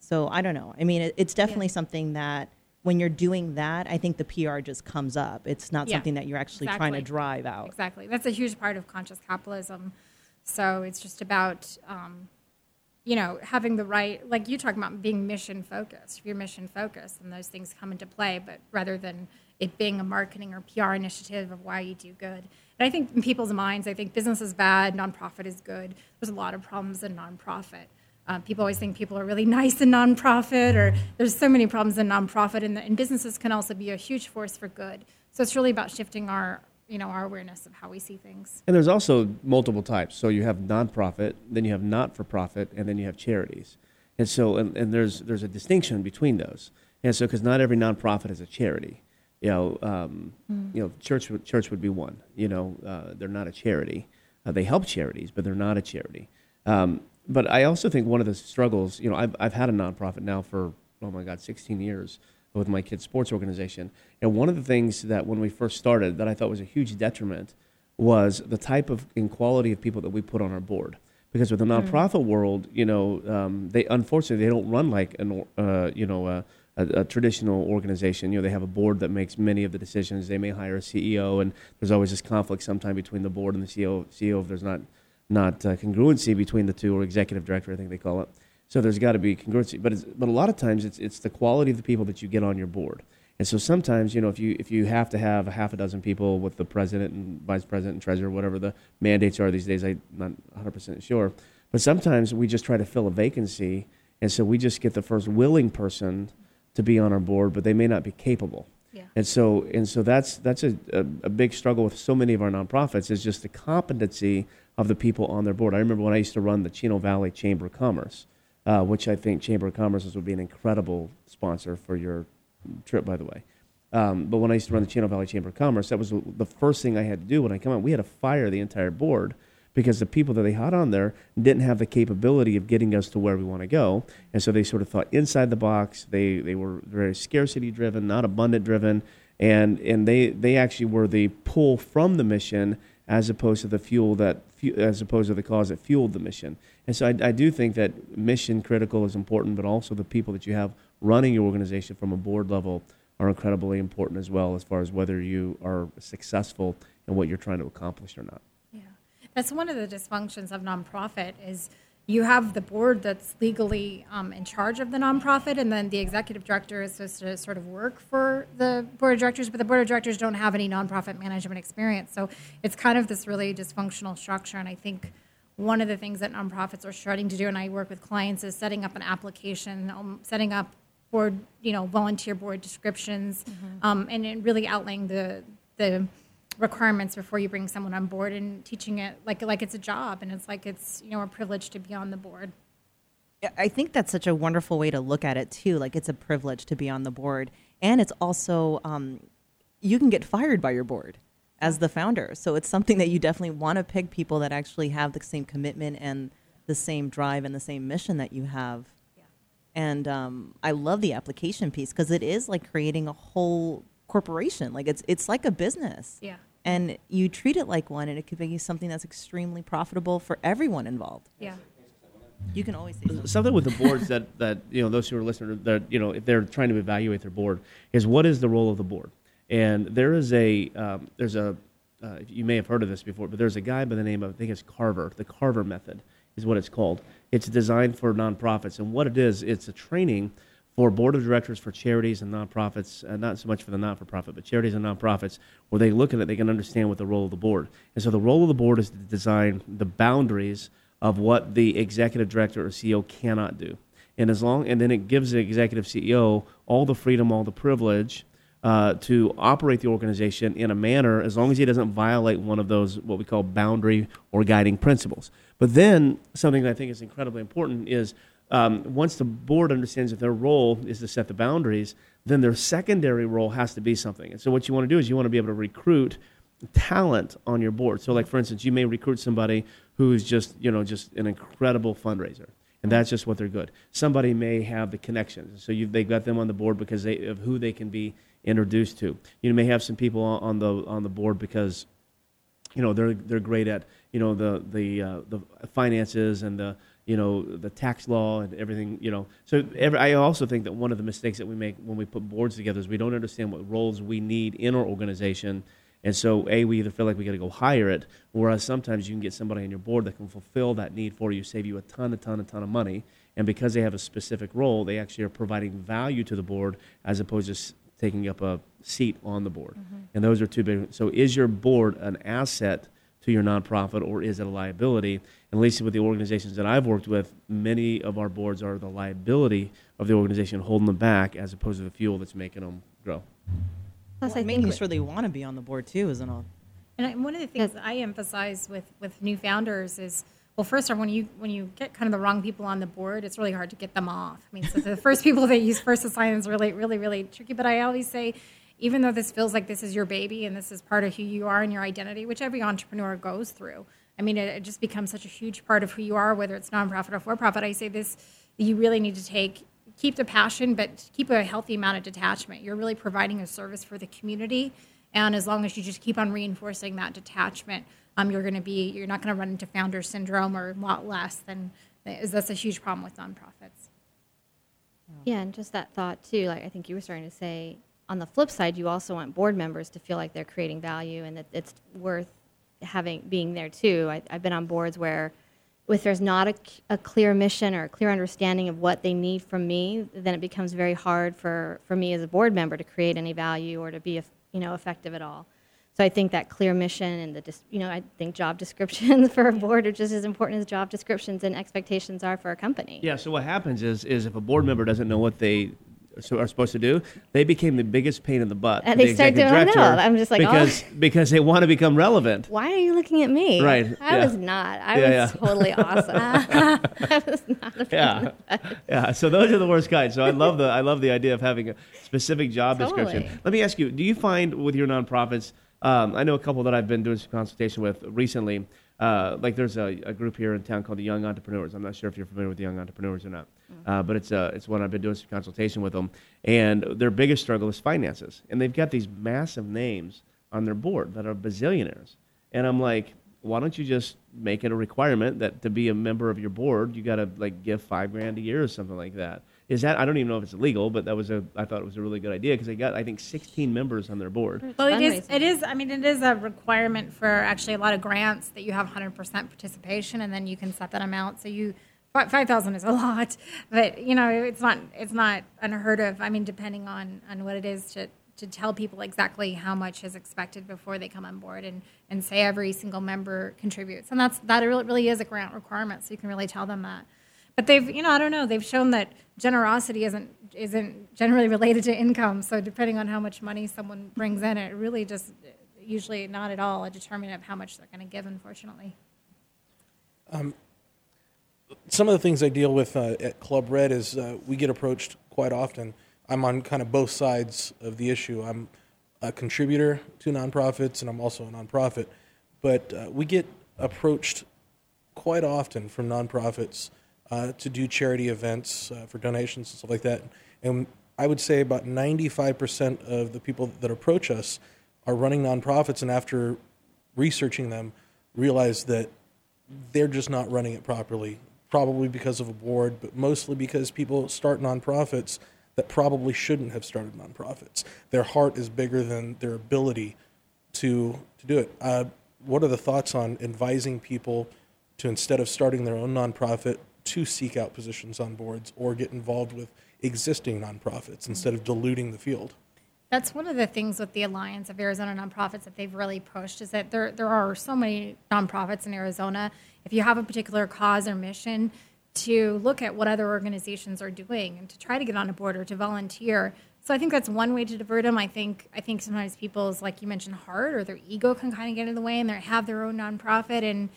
So I don't know. I mean, it, it's definitely something that when you're doing that, I think the PR just comes up. It's not Yeah, something that you're actually trying to drive out. Exactly. That's a huge part of conscious capitalism. So it's just about, um, you know, having the right, like you talk about being mission focused. If you're mission focused, then those things come into play, but rather than it being a marketing or PR initiative of why you do good. And I think in people's minds, I think business is bad, nonprofit is good. There's a lot of problems in nonprofit. Uh, people always think people are really nice in nonprofit, or there's so many problems in nonprofit, and, and businesses can also be a huge force for good. So it's really about shifting our, you know, our awareness of how we see things. And there's also multiple types. So you have nonprofit, then you have not-for-profit, and then you have charities. And so, and, and there's there's a distinction between those. And so, because not every nonprofit is a charity. You know, um, you know, church church would be one. You know, uh, they're not a charity. Uh, they help charities, but they're not a charity. Um, but I also think one of the struggles, you know, I've, I've had a nonprofit now for, oh my God, 16 years with my kids' sports organization. And one of the things that when we first started that I thought was a huge detriment was the type of and quality of people that we put on our board. Because with the nonprofit world, you know, um, they unfortunately they don't run like an, uh, you know, a, a, a traditional organization. You know, they have a board that makes many of the decisions. They may hire a CEO, and there's always this conflict sometime between the board and the CEO. CEO if there's not not uh, congruency between the two, or executive director, I think they call it. So there's got to be congruency, but it's, but a lot of times it's it's the quality of the people that you get on your board. And so sometimes, you know, if you if you have to have a half a dozen people with the president and vice president and treasurer, whatever the mandates are these days, I'm not 100 percent sure. But sometimes we just try to fill a vacancy, and so we just get the first willing person to be on our board, but they may not be capable. Yeah. And so and so that's that's a, a, a big struggle with so many of our nonprofits is just the competency of the people on their board. I remember when I used to run the Chino Valley Chamber of Commerce, uh, which I think Chamber of Commerce would be an incredible sponsor for your trip, by the way. Um, but when I used to run the Chino Valley Chamber of Commerce, that was the first thing I had to do when I come on. We had to fire the entire board because the people that they had on there didn't have the capability of getting us to where we want to go. And so they sort of thought inside the box. They, they were very scarcity driven, not abundant driven. And, and they, they actually were the pull from the mission as opposed to the fuel that, as opposed to the cause that fueled the mission. And so I, I do think that mission critical is important, but also the people that you have running your organization from a board level are incredibly important as well as far as whether you are successful in what you're trying to accomplish or not. Yeah, that's one of the dysfunctions of nonprofit is you have the board that's legally um, in charge of the nonprofit, and then the executive director is supposed to sort of work for the board of directors, but the board of directors don't have any nonprofit management experience. So it's kind of this really dysfunctional structure, and I think one of the things that nonprofits are starting to do, and I work with clients, is setting up an application, um, setting up board, you know, volunteer board descriptions, um, and then really outlaying the the requirements before you bring someone on board and teaching it like like it's a job and it's like it's you know a privilege to be on the board. I think that's such a wonderful way to look at it too. Like it's a privilege to be on the board, and it's also um, you can get fired by your board as the founder. So it's something that you definitely want to pick people that actually have the same commitment and the same drive and the same mission that you have. And um, I love the application piece because it is like creating a whole corporation. Like it's it's like a business. Yeah. And you treat it like one, and it could be something that's extremely profitable for everyone involved. Yeah. You can always say something. something with the boards that, that you know those who are listening that you know if they're trying to evaluate their board is what is the role of the board and there is a um, there's a uh, you may have heard of this before but there's a guy by the name of I think it's Carver the Carver method is what it's called it's designed for nonprofits and what it is it's a training for board of directors for charities and nonprofits, uh, not so much for the not for profit, but charities and nonprofits, where they look at it, they can understand what the role of the board. And so the role of the board is to design the boundaries of what the executive director or CEO cannot do. And as long, and then it gives the executive CEO all the freedom, all the privilege uh, to operate the organization in a manner as long as he doesn't violate one of those what we call boundary or guiding principles. But then something that I think is incredibly important is um, once the board understands that their role is to set the boundaries, then their secondary role has to be something. And so what you want to do is you want to be able to recruit talent on your board. So like for instance, you may recruit somebody who's just, you know, just an incredible fundraiser. And that's just what they're good. Somebody may have the connections. So you, they've got them on the board because they, of who they can be introduced to. You may have some people on, the, on the board because you know they're they're great at you know the the uh, the finances and the you know the tax law and everything you know. So every, i also think that one of the mistakes that we make when we put boards together is we don't understand what roles we need in our organization. And so a we either feel like we got to go hire it whereas sometimes you can get somebody on your board that can fulfill that need for you save you a ton a ton a ton of money. And because they have a specific role they actually are providing value to the board as opposed to taking up a seat on the board. Mm-hmm. And those are two big so is your board an asset to your nonprofit or is it a liability? And at least with the organizations that I've worked with, many of our boards are the liability of the organization holding them back as opposed to the fuel that's making them grow. Plus, I think making sure they want to be on the board too, isn't all? And I, one of the things that I emphasize with, with new founders is, well, first off, when you when you get kind of the wrong people on the board, it's really hard to get them off. I mean, so the first people that use first assign is really, really, really tricky. But I always say, even though this feels like this is your baby and this is part of who you are and your identity, which every entrepreneur goes through, I mean, it, it just becomes such a huge part of who you are, whether it's nonprofit or for profit. I say this: you really need to take keep the passion, but keep a healthy amount of detachment. You're really providing a service for the community, and as long as you just keep on reinforcing that detachment, um, you're going to be you're not going to run into founder syndrome or a lot less than is that's a huge problem with nonprofits. Yeah, and just that thought too. Like I think you were starting to say. On the flip side, you also want board members to feel like they're creating value and that it's worth having being there too. I, I've been on boards where, if there's not a, a clear mission or a clear understanding of what they need from me, then it becomes very hard for, for me as a board member to create any value or to be you know effective at all. So I think that clear mission and the you know I think job descriptions for a board are just as important as job descriptions and expectations are for a company. Yeah. So what happens is, is if a board member doesn't know what they are supposed to do, they became the biggest pain in the butt. And they the start doing- director I'm just like, oh. because because they want to become relevant. Why are you looking at me? Right, I yeah. was not. I Yeah, was yeah. totally awesome. I was not a Yeah, yeah. So those are the worst kinds. So I love the I love the idea of having a specific job description. Totally. Let me ask you: Do you find with your nonprofits? Um, I know a couple that I've been doing some consultation with recently. Uh, like there's a, a group here in town called the Young Entrepreneurs. I'm not sure if you're familiar with the Young Entrepreneurs or not, uh, but it's uh, it's one I've been doing some consultation with them. And their biggest struggle is finances, and they've got these massive names on their board that are bazillionaires. And I'm like, why don't you just make it a requirement that to be a member of your board, you got to like give five grand a year or something like that? Is that I don't even know if it's illegal, but that was a I thought it was a really good idea because they got I think 16 members on their board. Well, it is it is I mean, it is a requirement for actually a lot of grants that you have 100% participation, and then you can set that amount. So you five thousand is a lot, but you know, it's not. It's not unheard of. I mean, depending on on what it is to to tell people exactly how much is expected before they come on board, and and say every single member contributes, and that's that really really is a grant requirement. So you can really tell them that. But they've, you know, I don't know. They've shown that generosity isn't isn't generally related to income. So depending on how much money someone brings in, it really just usually not at all a determinant of how much they're going to give. Unfortunately. Um, some of the things I deal with uh, at Club Red is uh, we get approached quite often. I'm on kind of both sides of the issue. I'm a contributor to nonprofits, and I'm also a nonprofit. But uh, we get approached quite often from nonprofits uh, to do charity events uh, for donations and stuff like that. And I would say about 95% of the people that approach us are running nonprofits, and after researching them, realize that they're just not running it properly. Probably because of a board, but mostly because people start nonprofits that probably shouldn't have started nonprofits. Their heart is bigger than their ability to to do it. Uh, what are the thoughts on advising people to instead of starting their own nonprofit to seek out positions on boards or get involved with existing nonprofits instead of diluting the field? That's one of the things with the Alliance of Arizona Nonprofits that they've really pushed is that there there are so many nonprofits in Arizona. If you have a particular cause or mission, to look at what other organizations are doing and to try to get on a board or to volunteer. So I think that's one way to divert them. I think I think sometimes people's like you mentioned heart or their ego can kind of get in the way and they have their own nonprofit and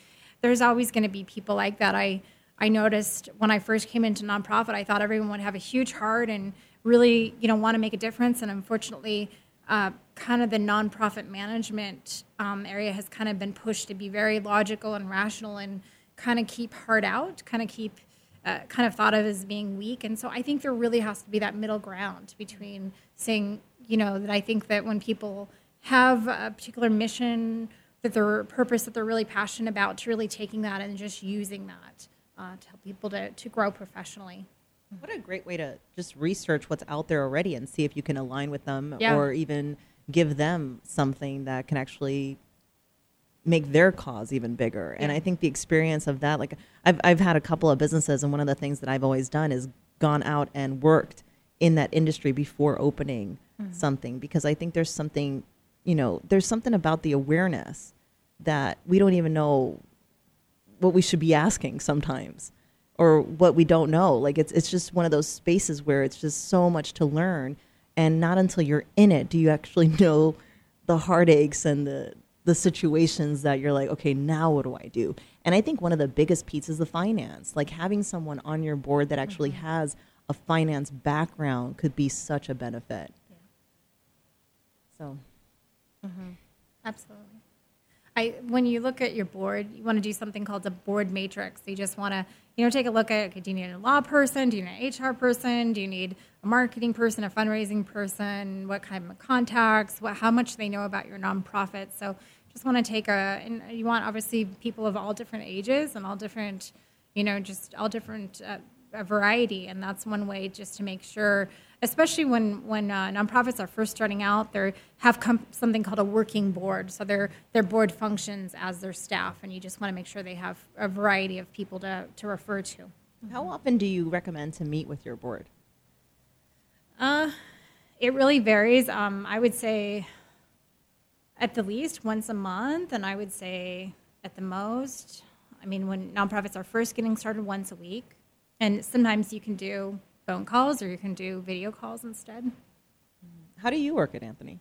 there's always going to be people like that. I I noticed when I first came into nonprofit, I thought everyone would have a huge heart and really, you know, want to make a difference. And unfortunately, uh, kind of the nonprofit management um, area has kind of been pushed to be very logical and rational and kind of keep heart out, kind of keep uh, kind of thought of as being weak. And so I think there really has to be that middle ground between saying, you know, that I think that when people have a particular mission, that their purpose that they're really passionate about, to really taking that and just using that uh, to help people to, to grow professionally. What a great way to just research what's out there already and see if you can align with them Yeah. or even give them something that can actually make their cause even bigger. And I think the experience of that, like I've, I've had a couple of businesses, and one of the things that I've always done is gone out and worked in that industry before opening mm-hmm. something because I think there's something, you know, there's something about the awareness that we don't even know what we should be asking sometimes or what we don't know. Like it's it's just one of those spaces where it's just so much to learn and not until you're in it do you actually know the heartaches and the the situations that you're like okay now what do I do? And I think one of the biggest pieces is the finance. Like having someone on your board that actually mm-hmm. has a finance background could be such a benefit. So. Mm-hmm. Absolutely. I, when you look at your board, you want to do something called a board matrix. You just want to, you know, take a look at, okay, do you need a law person? Do you need an HR person? Do you need a marketing person, a fundraising person? What kind of contacts? What, how much they know about your nonprofit? So just want to take a, and you want obviously people of all different ages and all different, you know, just all different uh, a variety, and that's one way just to make sure, especially when when uh, nonprofits are first starting out, they have com- something called a working board. So their their board functions as their staff, and you just want to make sure they have a variety of people to to refer to. How often do you recommend to meet with your board? Uh, it really varies. Um, I would say at the least once a month, and I would say at the most, I mean, when nonprofits are first getting started, once a week. And sometimes you can do phone calls or you can do video calls instead. How do you work it, Anthony?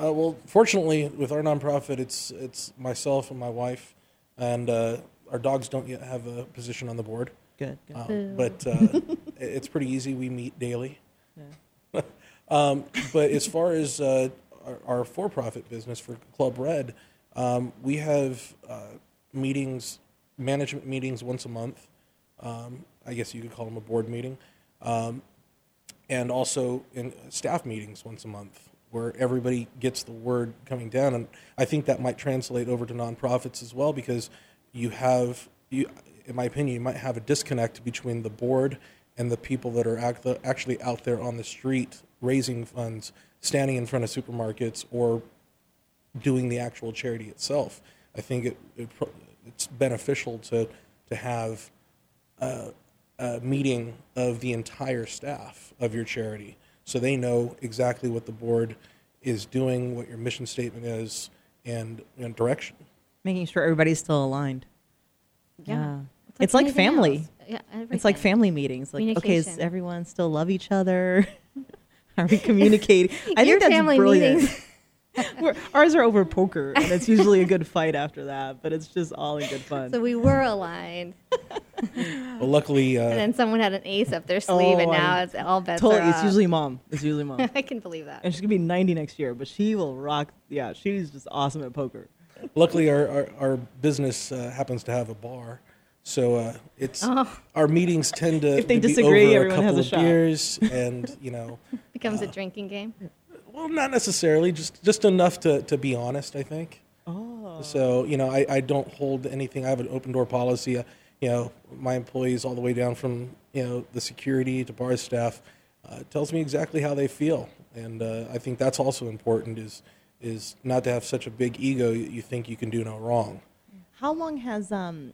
Uh, well, fortunately, with our nonprofit, it's it's myself and my wife, and uh, our dogs don't yet have a position on the board. Good. good. Um, but uh, it's pretty easy. We meet daily. um, but as far as uh, our, our for-profit business for Club Red, um, we have uh, meetings, management meetings once a month. I guess you could call them a board meeting, um, and also in staff meetings once a month where everybody gets the word coming down. And I think that might translate over to nonprofits as well because you have you, in my opinion, you might have a disconnect between the board and the people that are act- actually out there on the street raising funds, standing in front of supermarkets, or doing the actual charity itself. I think it, it it's beneficial to to have a, a meeting of the entire staff of your charity, so they know exactly what the board is doing, what your mission statement is, and, and direction. Making sure everybody's still aligned. Yeah. It's It's like family. else. Yeah, It's like family meetings. Like, okay, is Communication. everyone still love each other? Are we communicating? I Your think that's family brilliant. meetings. We're, ours are over poker, and it's usually a good fight after that. But it's just all in good fun. So we were aligned, But luckily, and uh, then someone had an ace up their sleeve, and Oh, now I- it's all bets totally, are it's off. usually mom. It's usually mom, I can believe that. and she's gonna be 90 next year. But she will rock. Yeah, she's just awesome at poker. luckily our, our, our business uh, happens to have a bar. So uh, it's our meetings tend to, If they to be disagree, over a everyone couple has a of shot. beers, and you know, Becomes a drinking game. Well, not necessarily, just just enough to, to be honest. I think. Oh. So you know, I, I don't hold anything. I have an open door policy. Uh, you know, my employees all the way down from you know the security to bar staff uh, tells me exactly how they feel, and uh, I think that's also important. Is is not to have such a big ego you you think you can do no wrong. How long has um,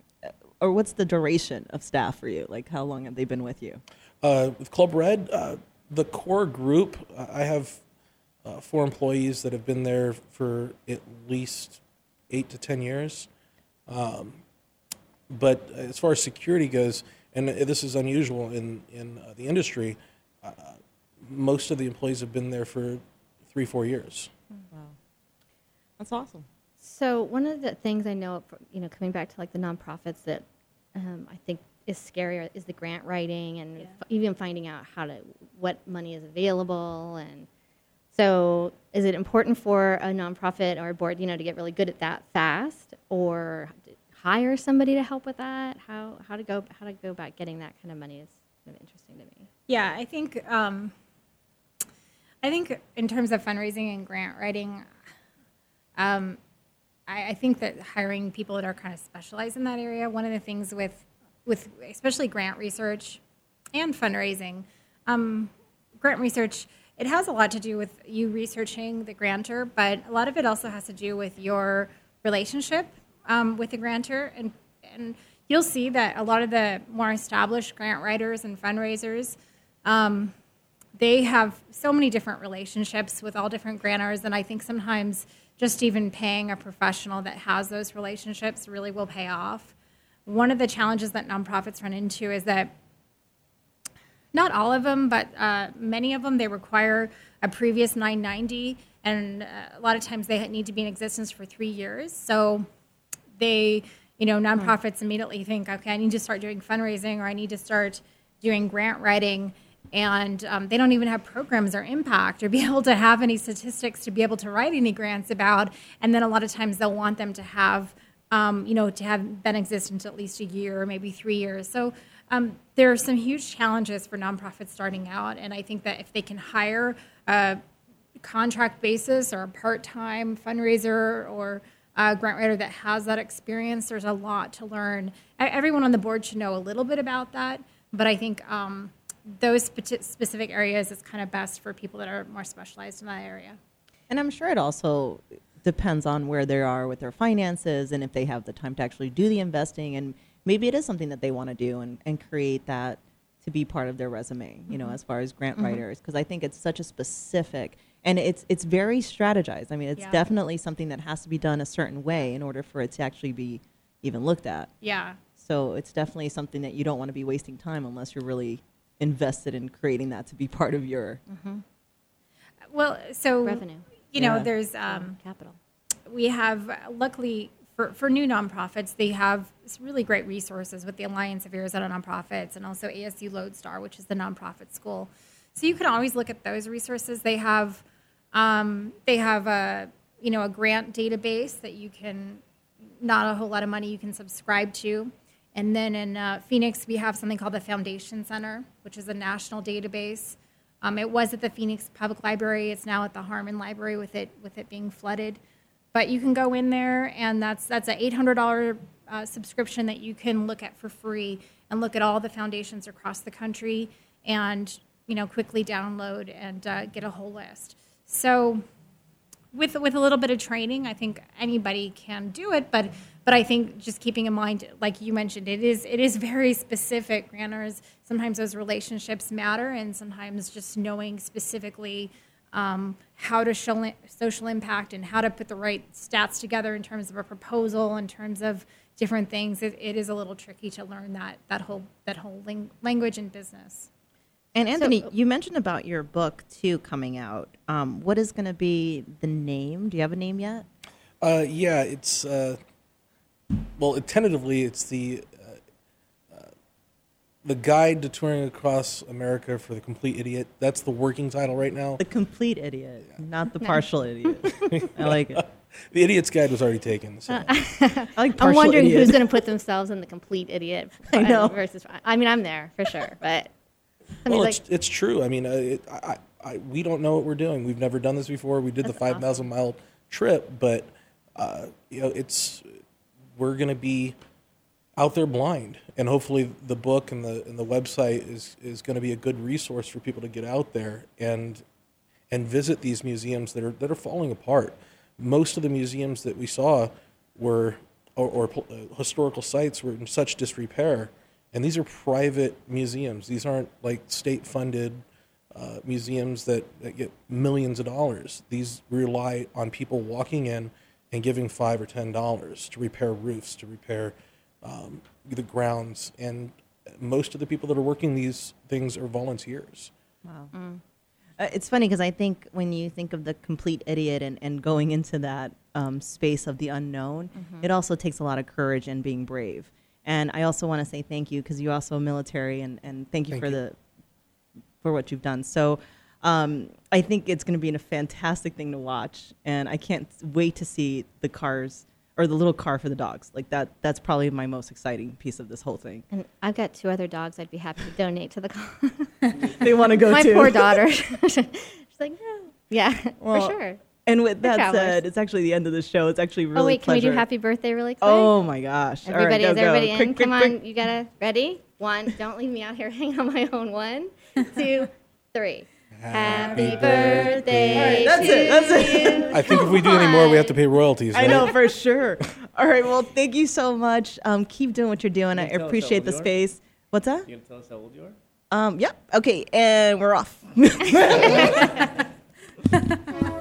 or what's the duration of staff for you? Like, how long have they been with you? Uh, with Club Red, uh, the core group, uh, I have uh, four employees that have been there for at least eight to ten years. Um, but as far as security goes, and this is unusual in in uh, the industry, uh, most of the employees have been there for three, four years. Wow. That's awesome. So one of the things I know, you know, coming back to like the nonprofits that um, I think is scarier is the grant writing and f- even finding out how to what money is available and so is it important for a nonprofit or a board, you know, to get really good at that fast or hire somebody to help with that? How how to go how to go about getting that kind of money is kind of interesting to me. Yeah, I think um, I think in terms of fundraising and grant writing, um, I, I think that hiring people that are kind of specialized in that area. One of the things with with especially grant research and fundraising, um, grant research it has a lot to do with you researching the grantor, but a lot of it also has to do with your relationship um, with the grantor. And and you'll see that a lot of the more established grant writers and fundraisers um, they have so many different relationships with all different grantors. And i think sometimes just even paying a professional that has those relationships really will pay off. One of the challenges that nonprofits run into is that not all of them, but uh, many of them, they require a previous 990, and uh, a lot of times they need to be in existence for three years. So they, you know, nonprofits immediately think, okay, I need to start doing fundraising or I need to start doing grant writing. and um, they don't even have programs or impact or be able to have any statistics to be able to write any grants about. And then a lot of times they'll want them to have, um, you know, to have been existent at least a year or maybe three years. So um, there are some huge challenges for nonprofits starting out, and I think that if they can hire a contract basis or a part-time fundraiser or a grant writer that has that experience, there's a lot to learn. Everyone on the board should know a little bit about that, but I think um, those specific areas is kind of best for people that are more specialized in that area. And I'm sure it also depends on where they are with their finances and if they have the time to actually do the investing. And maybe it is something that they want to do and, and create that to be part of their resume, you know, mm-hmm. as far as grant mm-hmm. writers. Because I think it's such a specific and it's it's very strategized. I mean, it's Yeah. definitely something that has to be done a certain way in order for it to actually be even looked at. Yeah. So it's definitely something that you don't want to be wasting time unless you're really invested in creating that to be part of your mm-hmm. Well, so Revenue. You know, Yeah. there's um, Capital. we have luckily for, for new nonprofits they have s- really great resources with the alliance of arizona nonprofits and also asu lodestar which is the nonprofit school so you can always look at those resources they have um, they have a you know a grant database that you can not a whole lot of money you can subscribe to and then in uh, phoenix we have something called the foundation center which is a national database um, it was at the Phoenix Public Library. It's now at the Harmon Library with it with it being flooded. But you can go in there, and that's that's a eight hundred dollar uh, subscription that you can look at for free and look at all the foundations across the country, and you know quickly download and uh, get a whole list. So with with a little bit of training, I think anybody can do it. But but I think just keeping in mind, like you mentioned, it is it is very specific. Granters sometimes those relationships matter, and sometimes just knowing specifically um, how to show social impact and how to put the right stats together in terms of a proposal, in terms of different things, it, it is a little tricky to learn that that whole that whole ling- language and business. And Anthony, you mentioned about your book too coming out. Um, what is going to be the name? Do you have a name yet? Uh, yeah, it's uh, well, it, tentatively, it's the uh, uh, the guide to touring across America for the complete idiot. That's the working title right now. The complete idiot, not the partial idiot. I like it. The idiot's guide was already taken. So. I like I'm wondering idiot. who's going to put themselves in the complete idiot. I know. Versus, I mean, I'm there for sure, but somebody's well, like, it's, it's true. I mean, uh, it, I, I, I, we don't know what we're doing. We've never done this before. We did the That's awesome. 5,000 mile trip, but uh, you know, it's we're going to be out there blind, and hopefully, the book and the and the website is is going to be a good resource for people to get out there and and visit these museums that are that are falling apart. Most of the museums that we saw were or, or uh, historical sites were in such disrepair, and these are private museums. These aren't like state funded uh, museums that, that get millions of dollars. These rely on people walking in and giving five or ten dollars to repair roofs, to repair um, the grounds, and most of the people that are working these things are volunteers. Uh, it's funny because I think when you think of the complete idiot and, and going into that um, space of the unknown, it also takes a lot of courage and being brave. And I also want to say thank you because you're also military and, and thank you Thank for you. the for what you've done. So um, I think it's going to be a fantastic thing to watch, and I can't wait to see the cars or the little car for the dogs. Like that, that's probably my most exciting piece of this whole thing. and I've got two other dogs I'd be happy to donate to the cause. They want to go to. My too. poor daughter. She's like, no. Yeah, Well, for sure. And with They're that travelers. said, it's actually the end of the show. It's actually oh, really oh, wait, can we do happy birthday really quick? Oh my gosh! Right, Everybody, go, is everybody go. in? Quick, quick, Come quick. on, you gotta ready. One, don't leave me out here hanging on my own. One, two, three. Happy birthday All right, that's to it, that's it. you. I think if we do any more, we have to pay royalties. I know for sure. All right, well, thank you so much. Um, keep doing what you're doing. I you tell us how appreciate old the you are? space. What's that? You gonna tell us how old you are? Um, yep. Okay, and we're off.